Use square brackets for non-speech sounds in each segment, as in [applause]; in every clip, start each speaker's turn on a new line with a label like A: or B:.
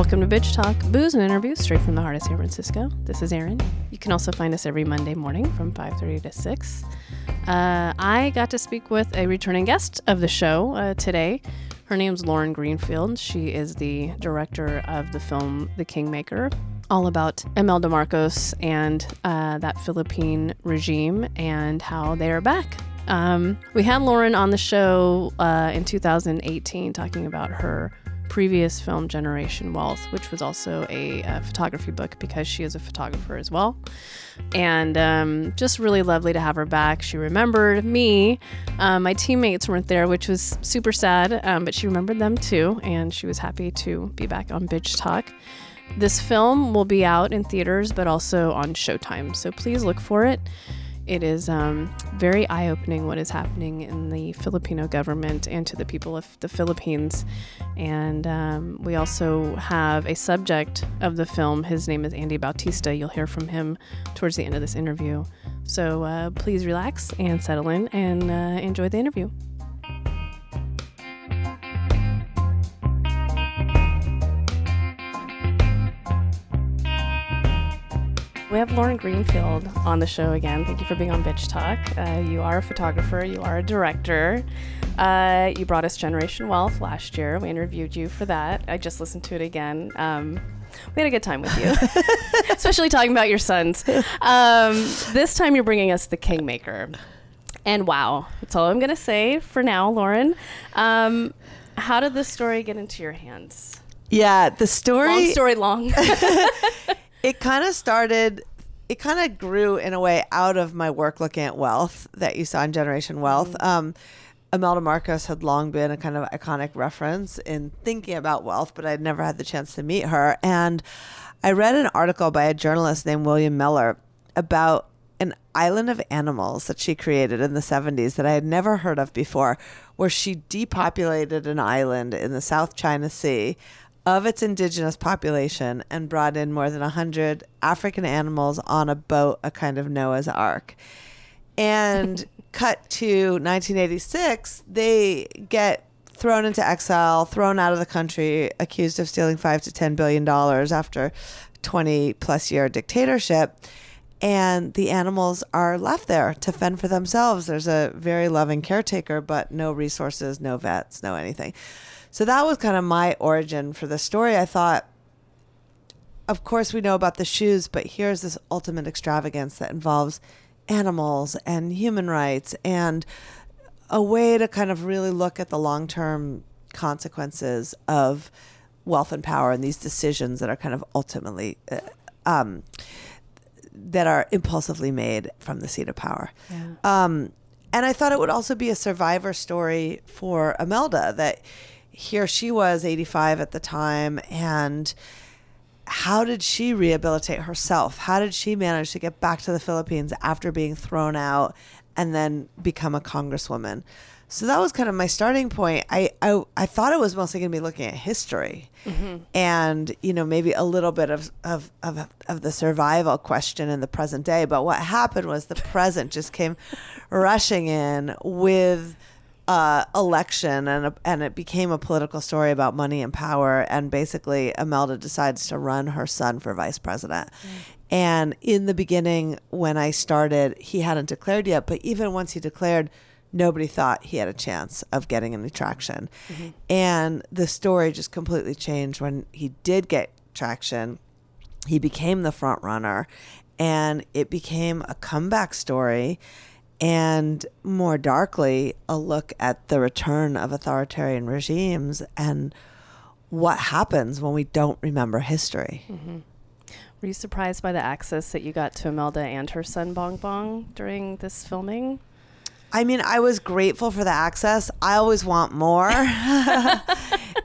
A: Welcome to Bitch Talk, booze and interviews straight from the heart of San Francisco. This is Erin. You can also find us every Monday morning from 5:30 to 6. Uh, I got to speak with a returning guest of the show uh, today. Her name's Lauren Greenfield. She is the director of the film The Kingmaker, all about Imelda Marcos and uh, that Philippine regime and how they are back. Um, we had Lauren on the show uh, in 2018 talking about her previous film Generation Wealth, which was also a, a photography book because she is a photographer as well. And um, just really lovely to have her back. She remembered me. Um, my teammates weren't there, which was super sad, um, but she remembered them too. And she was happy to be back on Bitch Talk. This film will be out in theaters, but also on Showtime. So please look for it. It is um, very eye opening what is happening in the Filipino government and to the people of the Philippines. And um, we also have a subject of the film. His name is Andy Bautista. You'll hear from him towards the end of this interview. So uh, please relax and settle in and uh, enjoy the interview. We have Lauren Greenfield on the show again. Thank you for being on Bitch Talk. Uh, you are a photographer, you are a director. Uh, you brought us Generation Wealth last year. We interviewed you for that. I just listened to it again. Um, we had a good time with you, [laughs] especially talking about your sons. Um, this time you're bringing us The Kingmaker. And wow, that's all I'm going to say for now, Lauren. Um, how did this story get into your hands?
B: Yeah, the story.
A: Long story long. [laughs] [laughs]
B: it kind of started it kind of grew in a way out of my work looking at wealth that you saw in generation wealth mm-hmm. um, imelda marcos had long been a kind of iconic reference in thinking about wealth but i'd never had the chance to meet her and i read an article by a journalist named william miller about an island of animals that she created in the 70s that I had never heard of before, where she depopulated an island in the South China Sea of its indigenous population and brought in more than 100 African animals on a boat, a kind of Noah's Ark. And [laughs] cut to 1986, they get thrown into exile, thrown out of the country, accused of stealing 5 to 10 billion dollars after 20 plus year dictatorship. And the animals are left there to fend for themselves. There's a very loving caretaker, but no resources, no vets, no anything. So that was kind of my origin for the story. I thought, of course, we know about the shoes, but here's this ultimate extravagance that involves animals and human rights and a way to kind of really look at the long term consequences of wealth and power and these decisions that are kind of ultimately uh, um, that are impulsively made from the seat of power. Yeah. Um, and I thought it would also be a survivor story for Imelda that here she was 85 at the time and how did she rehabilitate herself? How did she manage to get back to the philippines after being thrown out and then become a congresswoman? So that was kind of my starting point. I i, I thought it was mostly going to be looking at history mm-hmm. and you know maybe a little bit of, of of of the survival question in the present day but what happened was the present just came [laughs] rushing in with uh, election and a, and it became a political story about money and power and basically Imelda decides to run her son for vice president. Mm. And in the beginning when I started he hadn't declared yet but even once he declared nobody thought he had a chance of getting any traction. Mm-hmm. And the story just completely changed when he did get traction. He became the front runner and it became a comeback story and more darkly, a look at the return of authoritarian regimes and what happens when we don't remember history. Mm-hmm.
A: Were you surprised by the access that you got to Imelda and her son Bong Bong during this filming?
B: I mean, I was grateful for the access. I always want more. [laughs] and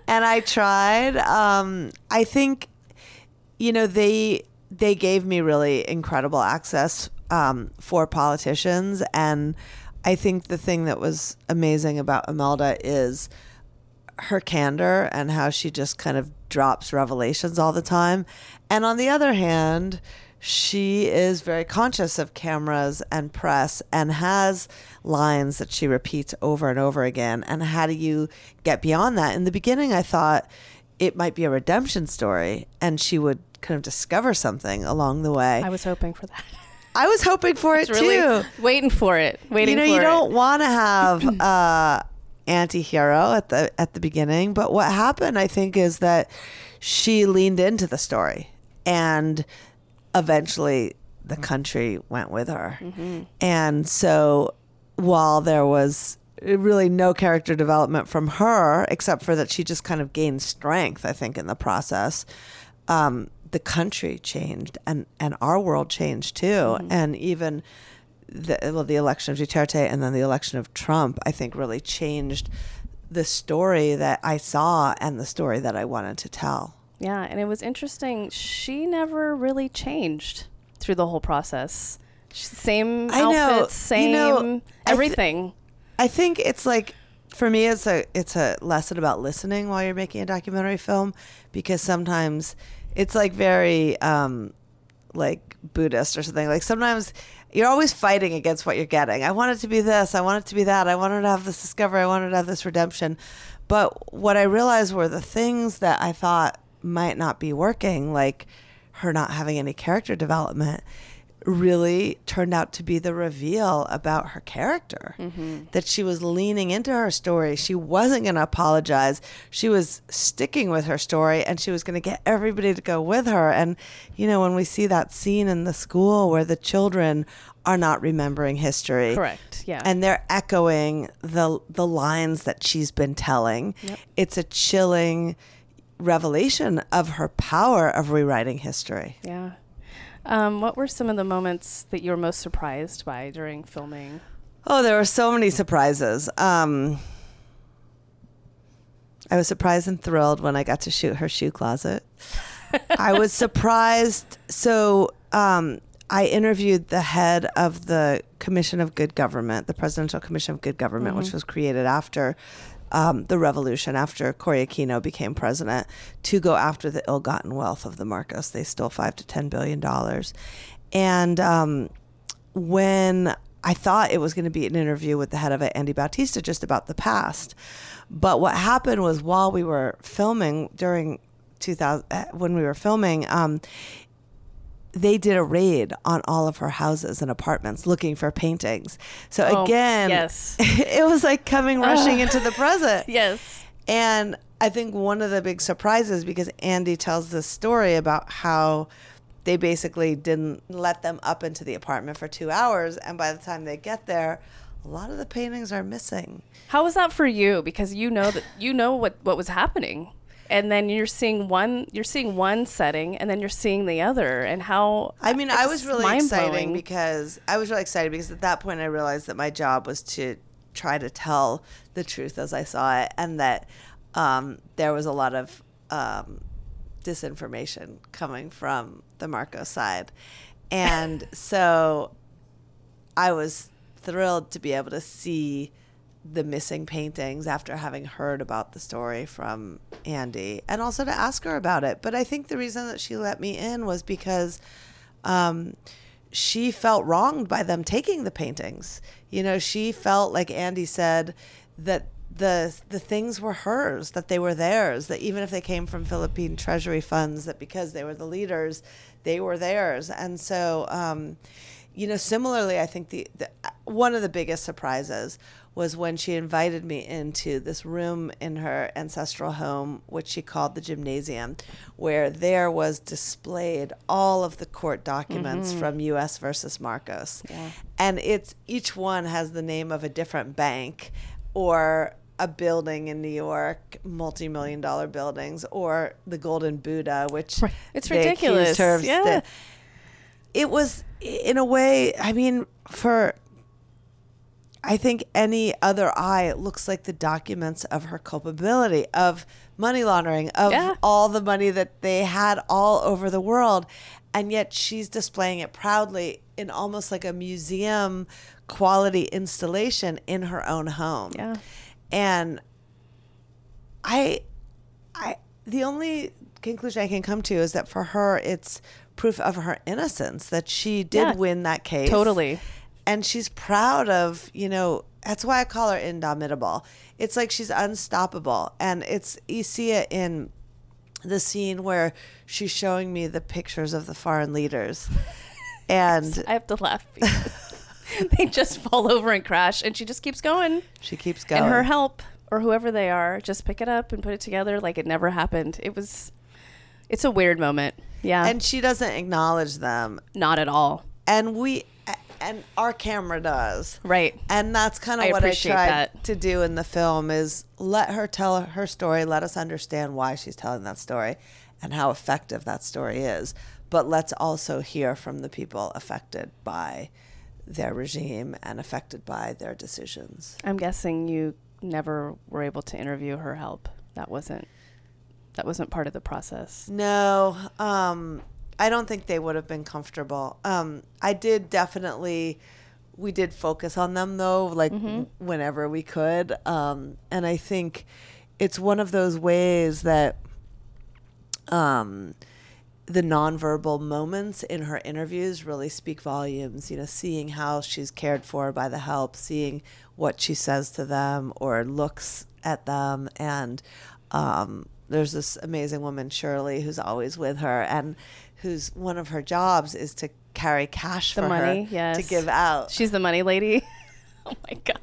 B: I tried. Um, I think, you know, they they gave me really incredible access um, for politicians. And I think the thing that was amazing about Imelda is her candor and how she just kind of drops revelations all the time. And on the other hand, she is very conscious of cameras and press and has lines that she repeats over and over again. And how do you get beyond that? In the beginning, I thought it might be a redemption story and she would kind of discover something along the way.
A: I was hoping for that. [laughs]
B: I was hoping for it
A: really
B: too.
A: waiting for it. Waiting
B: you know, you don't want to have [clears throat] uh anti-hero at the at the beginning, but what happened I think is that she leaned into the story and eventually the country went with her.
A: Mm-hmm.
B: And so while there was really no character development from her except for that she just kind of gained strength, I think in the process. Um the country changed and and our world changed too
A: Mm-hmm.
B: and even the well the election of Duterte and then the election of Trump I think really changed the story that I saw and the story that I wanted to tell.
A: Yeah, and it was interesting. She never really changed through the whole process. Same
B: I know.
A: outfits,
B: You
A: same
B: know, I th-
A: everything.
B: I think it's like for me it's a it's a lesson about listening while you're making a documentary film because sometimes it's like very um like Buddhist or something. Like sometimes you're always fighting against what you're getting. I want it to be this, I want it to be that, I wanted to have this discovery, I wanted to have this redemption. But what I realized were the things that I thought might not be working, like her not having any character development, really turned out to be the reveal about her character. Mm-hmm. That she was leaning into her story. She wasn't going to apologize. She was sticking with her story and she was going to get everybody to go with her. And, you know, when we see that scene in the school where the children are not remembering history.
A: Correct. Yeah.
B: And they're echoing the the lines that she's been telling.
A: Yep.
B: It's a chilling revelation of her power of rewriting history.
A: yeah. Um, what were some of the moments that you were most surprised by during filming?
B: Oh, there were so many surprises. Um, I was surprised and thrilled when I got to shoot her shoe closet. I was [laughs] surprised. So um, I interviewed the head of the Commission of Good Government, the Presidential Commission of Good Government, which was created after um, the revolution, after Cory Aquino became president, to go after the ill-gotten wealth of the Marcos. They stole five to ten billion dollars, and um, when I thought it was going to be an interview with the head of it, Andy Bautista, just about the past. But what happened was while we were filming during 2000, uh, when we were filming, um, they did a raid on all of her houses and apartments looking for paintings. So
A: Oh,
B: again,
A: yes. [laughs]
B: it was like coming uh, rushing into the present. [laughs]
A: Yes.
B: And I think one of the big surprises because Andy tells this story about how they basically didn't let them up into the apartment for two hours, and by the time they get there, a lot of the paintings are missing.
A: How was that for you? Because you know that you know what what was happening, and then you're seeing one you're seeing one setting, and then you're seeing the other, and how.
B: I mean, I was really excited because I was really excited because at that point I realized that my job was to try to tell the truth as I saw it, and that um, there was a lot of um, disinformation coming from the Marco side, and [laughs] so I was thrilled to be able to see the missing paintings after having heard about the story from Andy and also to ask her about it. But I think the reason that she let me in was because um, she felt wronged by them taking the paintings. You know, she felt like Andy said that the the things were hers, that they were theirs, that even if they came from Philippine treasury funds, that because they were the leaders, they were theirs. And so um, you know, similarly, I think the, the one of the biggest surprises was when she invited me into this room in her ancestral home, which she called the gymnasium, where there was displayed all of the court documents mm-hmm. from U.S. versus Marcos,
A: Yeah.
B: and it's each one has the name of a different bank or a building in New York, multi-million dollar buildings, or the Golden Buddha, which
A: It's ridiculous. Yeah.
B: it was in a way i mean for i think any other eye looks like the documents of her culpability of money laundering of
A: Yeah.
B: all the money that they had all over the world and yet she's displaying it proudly in almost like a museum quality installation in her own home
A: Yeah.
B: and I, I, the only conclusion I can come to is that for her, it's proof of her innocence that she did
A: Yeah,
B: win that case.
A: totally.
B: And she's proud of, you know, that's why I call her indomitable. It's like she's unstoppable. And it's, you see it in the scene where she's showing me the pictures of the foreign leaders, [laughs] and
A: I have to laugh because [laughs] they just fall over and crash, and she just keeps going.
B: she keeps going.
A: And her help or whoever they are just pick it up and put it together like it never happened. It was, it's a weird moment. Yeah,
B: and she doesn't acknowledge them,
A: not at all.
B: and we, and our camera does.
A: Right.
B: And that's kind of what I tried
A: that.
B: to do in the film is let her tell her story, let us understand why she's telling that story and how effective that story is. But let's also hear from the people affected by their regime and affected by their decisions.
A: I'm guessing you never were able to interview her help. That wasn't that wasn't part of the process.
B: No, um, I don't think they would have been comfortable. Um, I did definitely. We did focus on them though, like w- whenever we could, um, and I think it's one of those ways that um, the nonverbal moments in her interviews really speak volumes. You know, seeing how she's cared for by the help, seeing what she says to them or looks at them, and um, there's this amazing woman Shirley who's always with her, and who's one of her jobs is to carry cash
A: The
B: for
A: money,
B: her
A: yes.
B: to give out.
A: She's the money lady. [laughs] oh my god.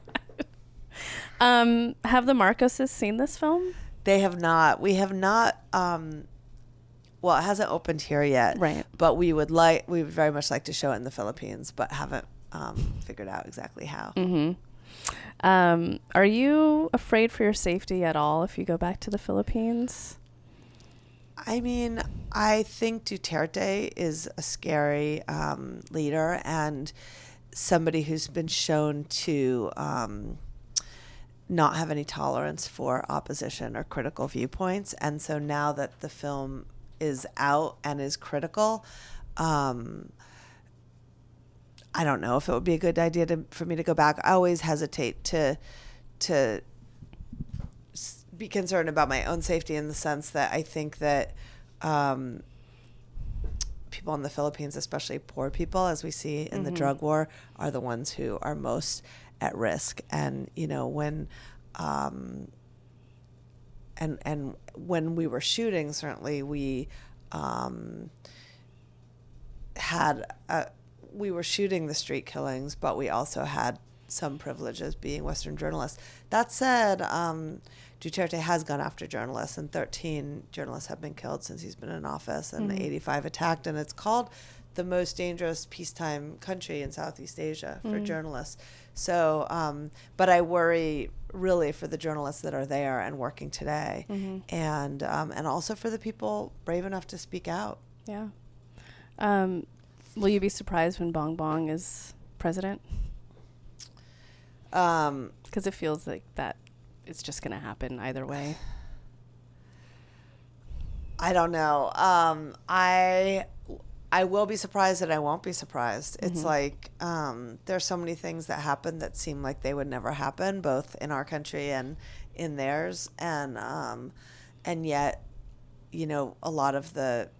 A: Um, have the Marcoses seen this film?
B: They have not. We have not. Um, well, it hasn't opened here yet,
A: Right.
B: But we would like. We would very much like to show it in the Philippines, but haven't um, figured out exactly how.
A: Mm-hmm. Um, are you afraid for your safety at all if you go back to the Philippines?
B: I mean, I think Duterte is a scary um, leader and somebody who's been shown to um, not have any tolerance for opposition or critical viewpoints. And so now that the film is out and is critical, um, I don't know if it would be a good idea to, for me to go back. I always hesitate to to be concerned about my own safety in the sense that I think that um, people in the Philippines, especially poor people, as we see in the drug war, are the ones who are most at risk. And you know when. Um, and and when we were shooting, certainly we um, had a, we were shooting the street killings, but we also had some privileges being Western journalists. That said, um, Duterte has gone after journalists, and 13 journalists have been killed since he's been in office, and 85 attacked. And it's called the most dangerous peacetime country in Southeast Asia for journalists. So, um, but I worry really for the journalists that are there and working today, and um, and also for the people brave enough to speak out.
A: Yeah. Um, will you be surprised when Bong Bong is president?
B: Um,
A: Because it feels like that it's just going to happen either way.
B: I don't know. Um, I I will be surprised and I won't be surprised. It's like um, there's so many things that happen that seem like they would never happen, both in our country and in theirs, and um, and yet, you know, a lot of the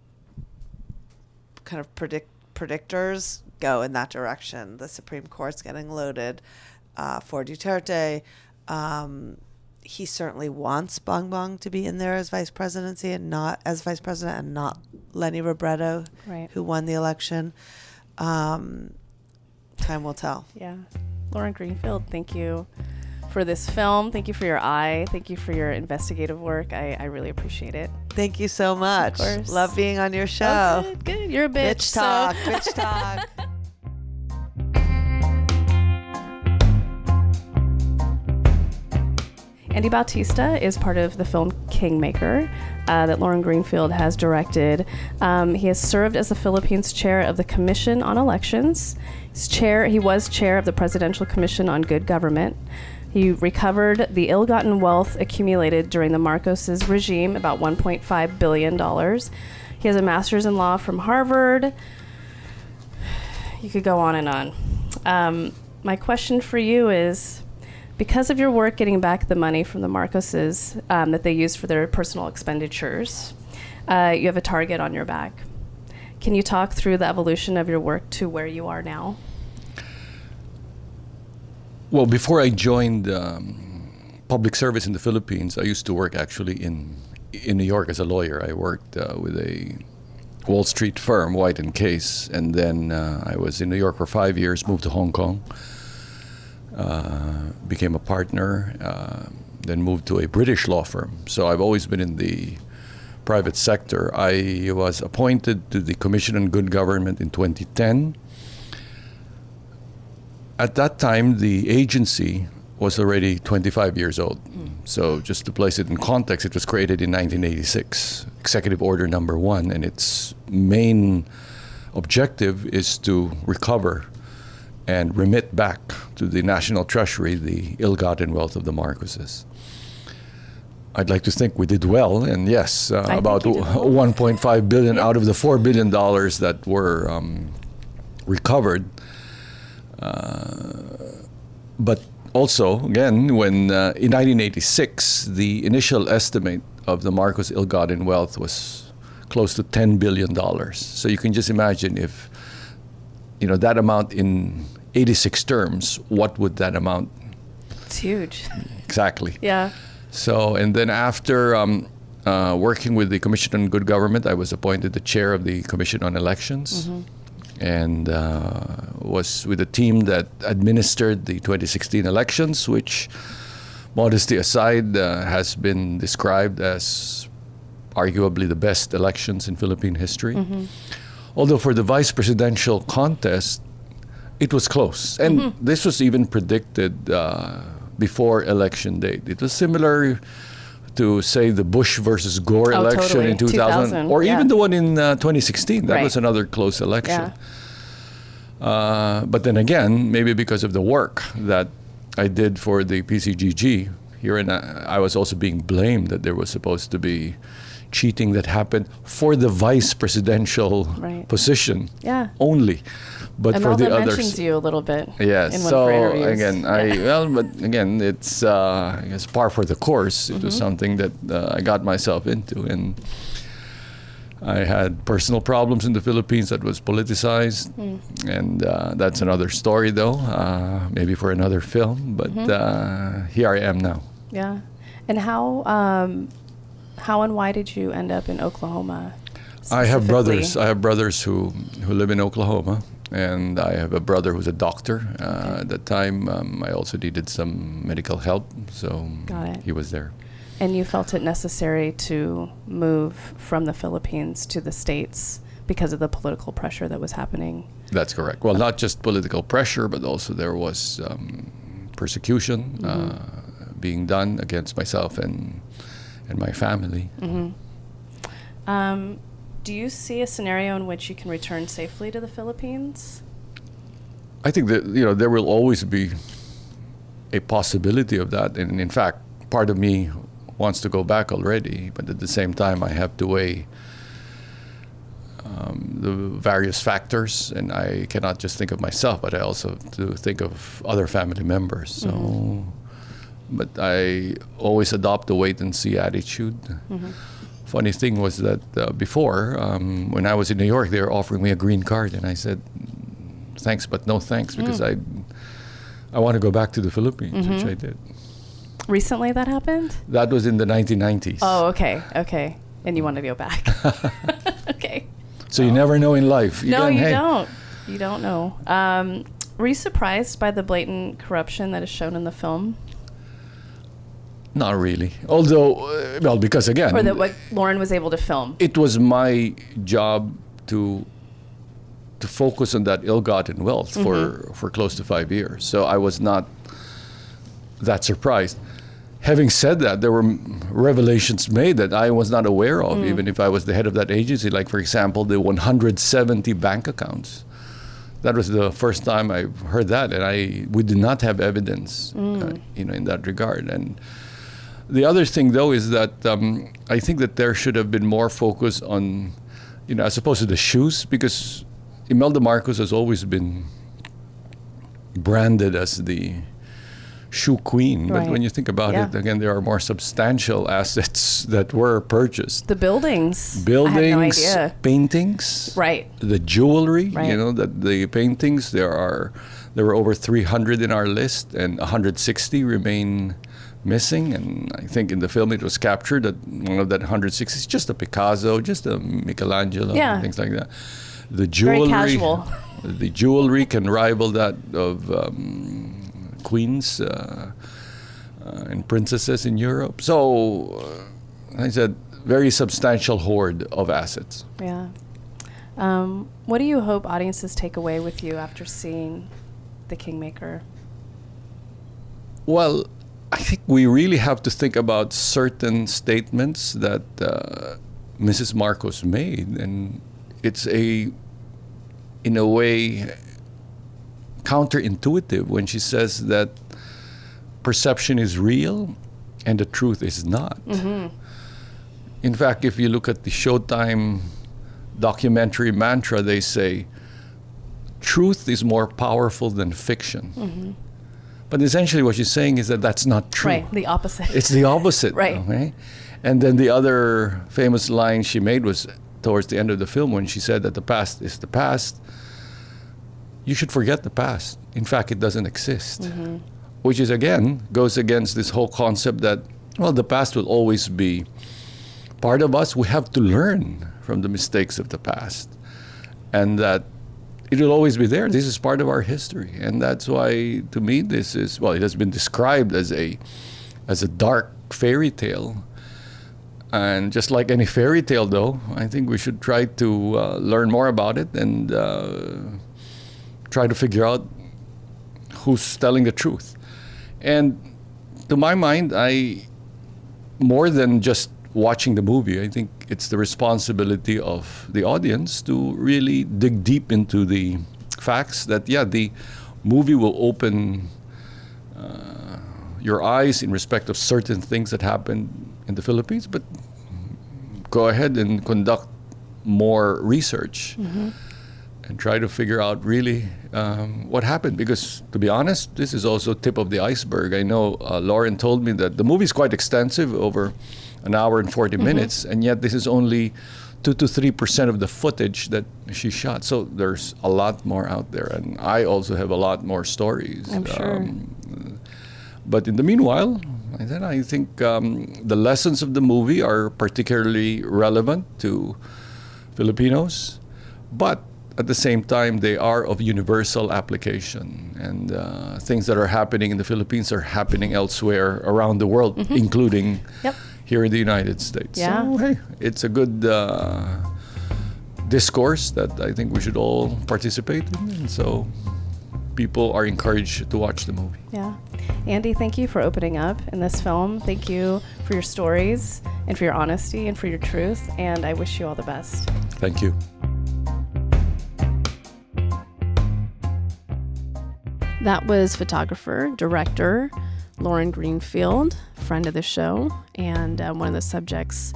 B: kind of predict predictors go in that direction. The Supreme Court's getting loaded uh, for Duterte. Um, he certainly wants Bong Bong to be in there as vice presidency and not as vice president and not Leni Robredo,
A: Right.
B: who won the election. Um, time will tell.
A: Yeah. Lauren Greenfield, thank you for this film. Thank you for your eye. Thank you for your investigative work. I, I really appreciate it.
B: Thank you so much.
A: course.
B: Love being on your show.
A: Oh, good, good. You're a bitch.
B: Bitch
A: so-
B: talk. bitch talk. [laughs]
A: Andy Bautista is part of the film Kingmaker uh, that Lauren Greenfield has directed. Um, he has served as the Philippines chair of the Commission on Elections. He's chair. He was chair of the Presidential Commission on Good Government. He recovered the ill-gotten wealth accumulated during the Marcoses regime, about 1.5 billion dollars. He has a master's in law from Harvard. You could go on and on. Um, my question for you is because of your work getting back the money from the Marcoses um, that they used for their personal expenditures, uh, you have a target on your back. Can you talk through the evolution of your work to where you are now?
C: Well, before I joined um, public service in the Philippines, I used to work actually in in New York as a lawyer. I worked uh, with a Wall Street firm, White and Case, and then uh, I was in New York for five years. Moved to Hong Kong, became a partner, uh, then moved to a British law firm. So I've always been in the private sector. I was appointed to the Commission on Good Government in 2010. At that time, the agency was already 25 years old. So, just to place it in context, it was created in 1986, Executive Order Number One, and its main objective is to recover and remit back to the National Treasury the ill gotten wealth of the Marcoses. I'd like to think we did well, and yes, uh, about
A: well.
C: 1.5 billion out of the 4 billion dollars that were um, recovered. Uh, but also, again, when uh, in 1986, the initial estimate of the Marcos ill-gotten wealth was close to 10 billion dollars. So you can just imagine if you know that amount in 86 terms, what would that amount
A: It's huge.
C: exactly?
A: Yeah.
C: So, and then after um, uh, working with the Commission on Good Government, I was appointed the chair of the Commission on Elections and uh, was with a team that administered the 2016 elections, which, modesty aside, uh, has been described as arguably the best elections in Philippine history. Although for the vice presidential contest, it was close. And this was even predicted uh, before election date. It was similar to, say, the Bush versus Gore
A: Oh,
C: election
A: totally.
C: in 2000,
A: 2000,
C: or
A: yeah.
C: even the one in uh, 2016. That
A: Right.
C: was another close election.
A: Yeah.
C: Uh, but then again, maybe because of the work that I did for the PCGG here, and I was also being blamed that there was supposed to be cheating that happened for the vice presidential
A: Right.
C: position
A: Yeah.
C: only, but for
A: Imelda
C: the
A: mentions
C: others.
A: you a little bit.
C: Yes.
A: In one
C: so again, I
A: Yeah.
C: well, but again, it's uh, I guess par for the course. It
A: Mm-hmm.
C: was something that uh, I got myself into, and I had personal problems in the Philippines that was politicized,
A: Mm.
C: and uh, that's another story, though. Uh, maybe for another film. But
A: Mm-hmm.
C: uh, here I am now.
A: Yeah. And how um, how and why did you end up in Oklahoma?
C: I have brothers. I have brothers who who live in Oklahoma, and I have a brother who's a doctor. Uh, At that time, um, I also needed some medical help, so
A: Got it.
C: he was there.
A: And you felt it necessary to move from the Philippines to the States because of the political pressure that was happening.
C: That's correct. Well, not just political pressure, but also there was um, persecution uh, being done against myself and and my family.
A: Um, do you see a scenario in which you can return safely to the Philippines?
C: I think that you know there will always be a possibility of that, and in fact, part of me wants to go back already, but at the same time, I have to weigh um, the various factors, and I cannot just think of myself, but I also have to think of other family members. So, but I always adopt the wait and see attitude. Funny thing was that uh, before, um, when I was in New York, they were offering me a green card, and I said, thanks, but no thanks, because I, I want to go back to the Philippines, which I did.
A: Recently that happened?
C: That was in the 1990s.
A: Oh, okay. Okay. And you want to go back. [laughs] [laughs] okay.
C: so you never know in life.
A: no, you
C: hey,
A: don't. You don't know. Um, were you surprised by the blatant corruption that is shown in the film?
C: Not really. Although, uh, well, because again,
A: Or that what Lauren was able to film?
C: it was my job to to focus on that ill-gotten wealth for
A: Mm-hmm.
C: for close to five years. So I was not that surprised. Having said that, there were revelations made that I was not aware of,
A: Mm.
C: even if I was the head of that agency. Like, for example, the 170 bank accounts. That was the first time I heard that, and I we did not have evidence, uh, you know, in that regard. And the other thing, though, is that um, I think that there should have been more focus on, you know, as opposed to the shoes, because Imelda Marcos has always been branded as the shoe queen. But when you think about
A: Yeah.
C: it, again, there are more substantial [laughs] assets that were purchased.
A: The buildings.
C: Buildings,
A: no
C: paintings,
A: Right.
C: the jewelry,
A: Right.
C: you know, that the paintings, there are there were over 300 in our list, and 160 remain missing. And I think in the film it was captured that one of that 160 is just a Picasso, just a Michelangelo,
A: Yeah.
C: things like that. The jewelry, [laughs] the jewelry can rival that of um, queens uh, uh, and princesses in Europe. So, uh, I said, very substantial hoard of assets.
A: Yeah. Um, what do you hope audiences take away with you after seeing The Kingmaker?
C: Well, I think we really have to think about certain statements that uh, Mrs. Marcos made, and it's a, in a way, counterintuitive when she says that perception is real and the truth is not. In fact, if you look at the Showtime documentary mantra, they say, truth is more powerful than fiction. But essentially, what she's saying is that that's not true.
A: Right, the opposite.
C: It's the opposite. [laughs]
A: Right.
C: Okay? And then the other famous line she made was towards the end of the film when she said that the past is the past. You should forget the past. In fact, it doesn't exist. Mm-hmm. Which is, again, goes against this whole concept that, well, the past will always be part of us. We have to learn from the mistakes of the past. And that it will always be there. This is part of our history, and that's why, to me, this is well. It has been described as a as a dark fairy tale, and just like any fairy tale, though, I think we should try to uh, learn more about it and uh, try to figure out who's telling the truth. And to my mind, I more than just watching the movie, I think it's the responsibility of the audience to really dig deep into the facts that, yeah, the movie will open uh, your eyes in respect of certain things that happened in the Philippines, but go ahead and conduct more research and try to figure out really um, what happened. Because to be honest, this is also tip of the iceberg. I know uh, Lauren told me that the movie is quite extensive, over an hour and 40 minutes, and yet this is only two to three percent of the footage that she shot. So there's a lot more out there, and I also have a lot more stories.
A: I'm sure.
C: Um, but in the meanwhile, I think um, the lessons of the movie are particularly relevant to Filipinos, but at the same time, they are of universal application. And uh, things that are happening in the Philippines are happening elsewhere around the world, including
A: Yep.
C: Here in the United States.
A: Yeah.
C: So, hey, it's a good uh, discourse that I think we should all participate in. And so people are encouraged to watch the movie.
A: Yeah. Andy, thank you for opening up in this film. Thank you for your stories and for your honesty and for your truth. And I wish you all the best.
C: Thank you.
A: That was photographer, director Lauren Greenfield, friend of the show, and uh, one of the subjects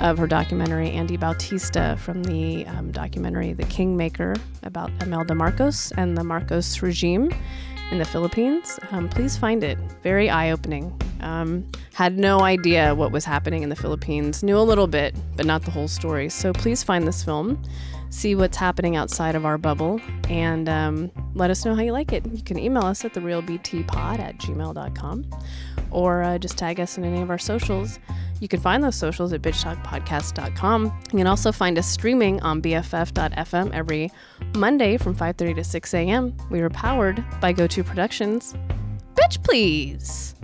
A: of her documentary, Andy Bautista, from the um, documentary The Kingmaker about Imelda Marcos and the Marcos regime in the Philippines. Um, please find it. Very eye opening. Um, had no idea what was happening in the Philippines. Knew a little bit, but not the whole story. So please find this film see what's happening outside of our bubble and um, let us know how you like it. You can email us at therealbtpod at gmail.com or uh, just tag us in any of our socials. You can find those socials at bitchtalkpodcast.com. You can also find us streaming on BFF.fm every Monday from 5.30 to 6 a.m. We are powered by GoTo Productions. Bitch, please!